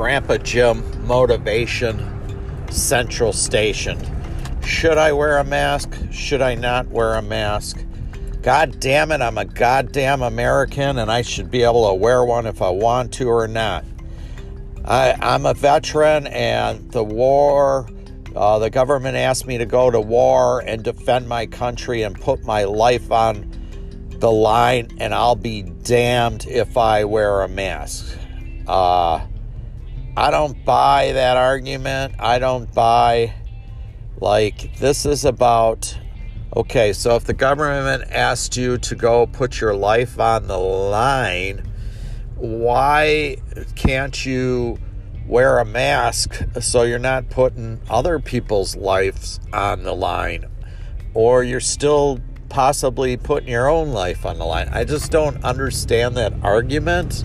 Grandpa Jim Motivation Central Station. Should I wear a mask? Should I not wear a mask? God damn it, I'm a goddamn American and I should be able to wear one if I want to or not. I, I'm a veteran and the war, uh, the government asked me to go to war and defend my country and put my life on the line, and I'll be damned if I wear a mask. Uh, I don't buy that argument. I don't buy, like, this is about, okay, so if the government asked you to go put your life on the line, why can't you wear a mask so you're not putting other people's lives on the line? Or you're still possibly putting your own life on the line. I just don't understand that argument.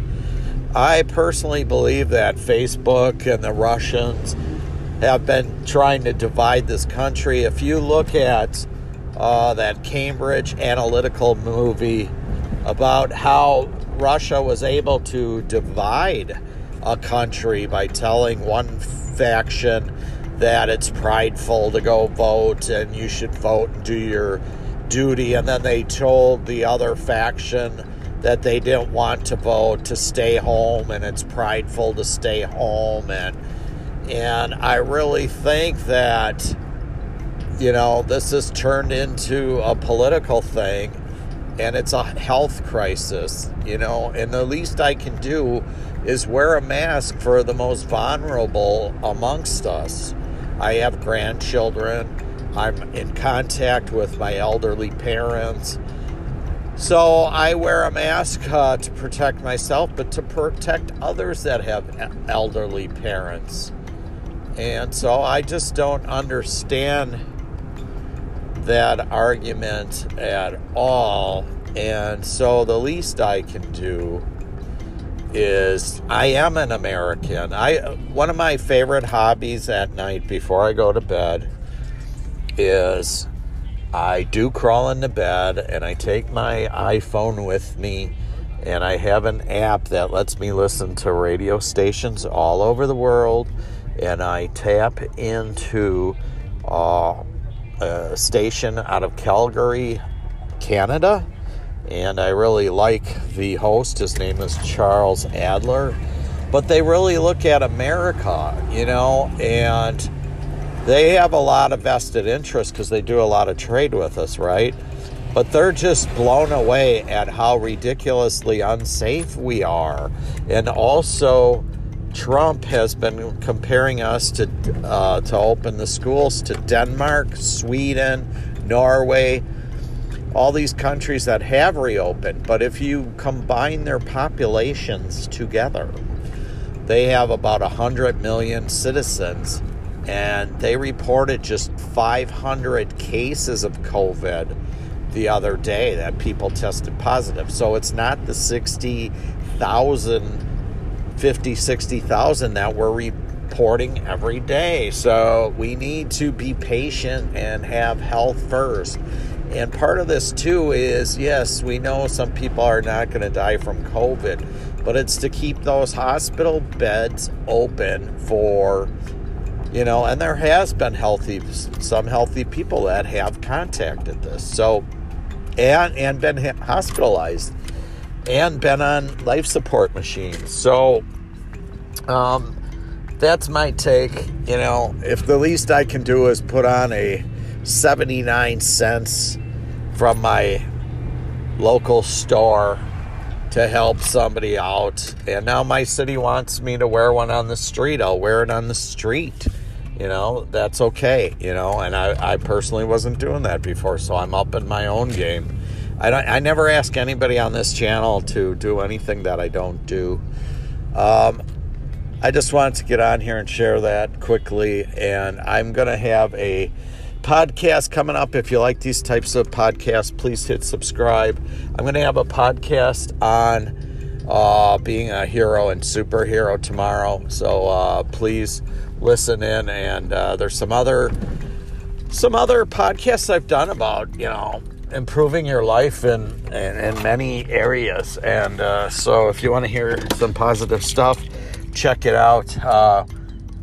I personally believe that Facebook and the Russians have been trying to divide this country. If you look at uh, that Cambridge Analytica movie about how Russia was able to divide a country by telling one faction that it's prideful to go vote and you should vote and do your duty, and then they told the other faction that they didn't want to vote to stay home, and it's prideful to stay home, and and I really think that you know this has turned into a political thing, and it's a health crisis, you know, and the least I can do is wear a mask for the most vulnerable amongst us. I have grandchildren. I'm in contact with my elderly parents. So I wear a mask uh, to protect myself, but to protect others that have elderly parents. And so I just don't understand that argument at all. And so the least I can do is I am an American. I one of my favorite hobbies at night before I go to bed is I do crawl into bed and I take my iPhone with me and I have an app that lets me listen to radio stations all over the world and I tap into uh, a station out of Calgary, Canada. And I really like the host. His name is Charles Adler. But they really look at America, you know, and they have a lot of vested interest because they do a lot of trade with us, right? But they're just blown away at how ridiculously unsafe we are. And also, Trump has been comparing us to uh, to open the schools to Denmark, Sweden, Norway, all these countries that have reopened. But if you combine their populations together, they have about 100 million citizens and they reported just 500 cases of COVID the other day that people tested positive. So it's not the 60,000, 50, 60,000 that we're reporting every day. So we need to be patient and have health first. And part of this too is yes, we know some people are not going to die from COVID, but it's to keep those hospital beds open for you know and there has been healthy some healthy people that have contacted this so and and been hospitalized and been on life support machines so um that's my take you know if the least i can do is put on a 79 cents from my local store to help somebody out. And now my city wants me to wear one on the street. I'll wear it on the street you know, that's okay, you know, and I, I personally wasn't doing that before, so I'm up in my own game. I, don't, I never ask anybody on this channel to do anything that I don't do. Um, I just wanted to get on here and share that quickly, and I'm going to have a podcast coming up. If you like these types of podcasts, please hit subscribe. I'm going to have a podcast on uh, being a hero and superhero tomorrow, so uh, please listen in. And uh, there's some other some other podcasts I've done about you know improving your life in in, in many areas. And uh, so if you want to hear some positive stuff, check it out. Uh,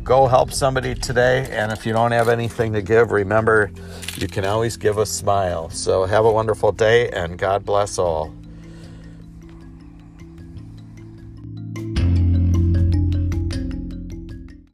go help somebody today. And if you don't have anything to give, remember you can always give a smile. So have a wonderful day and God bless all.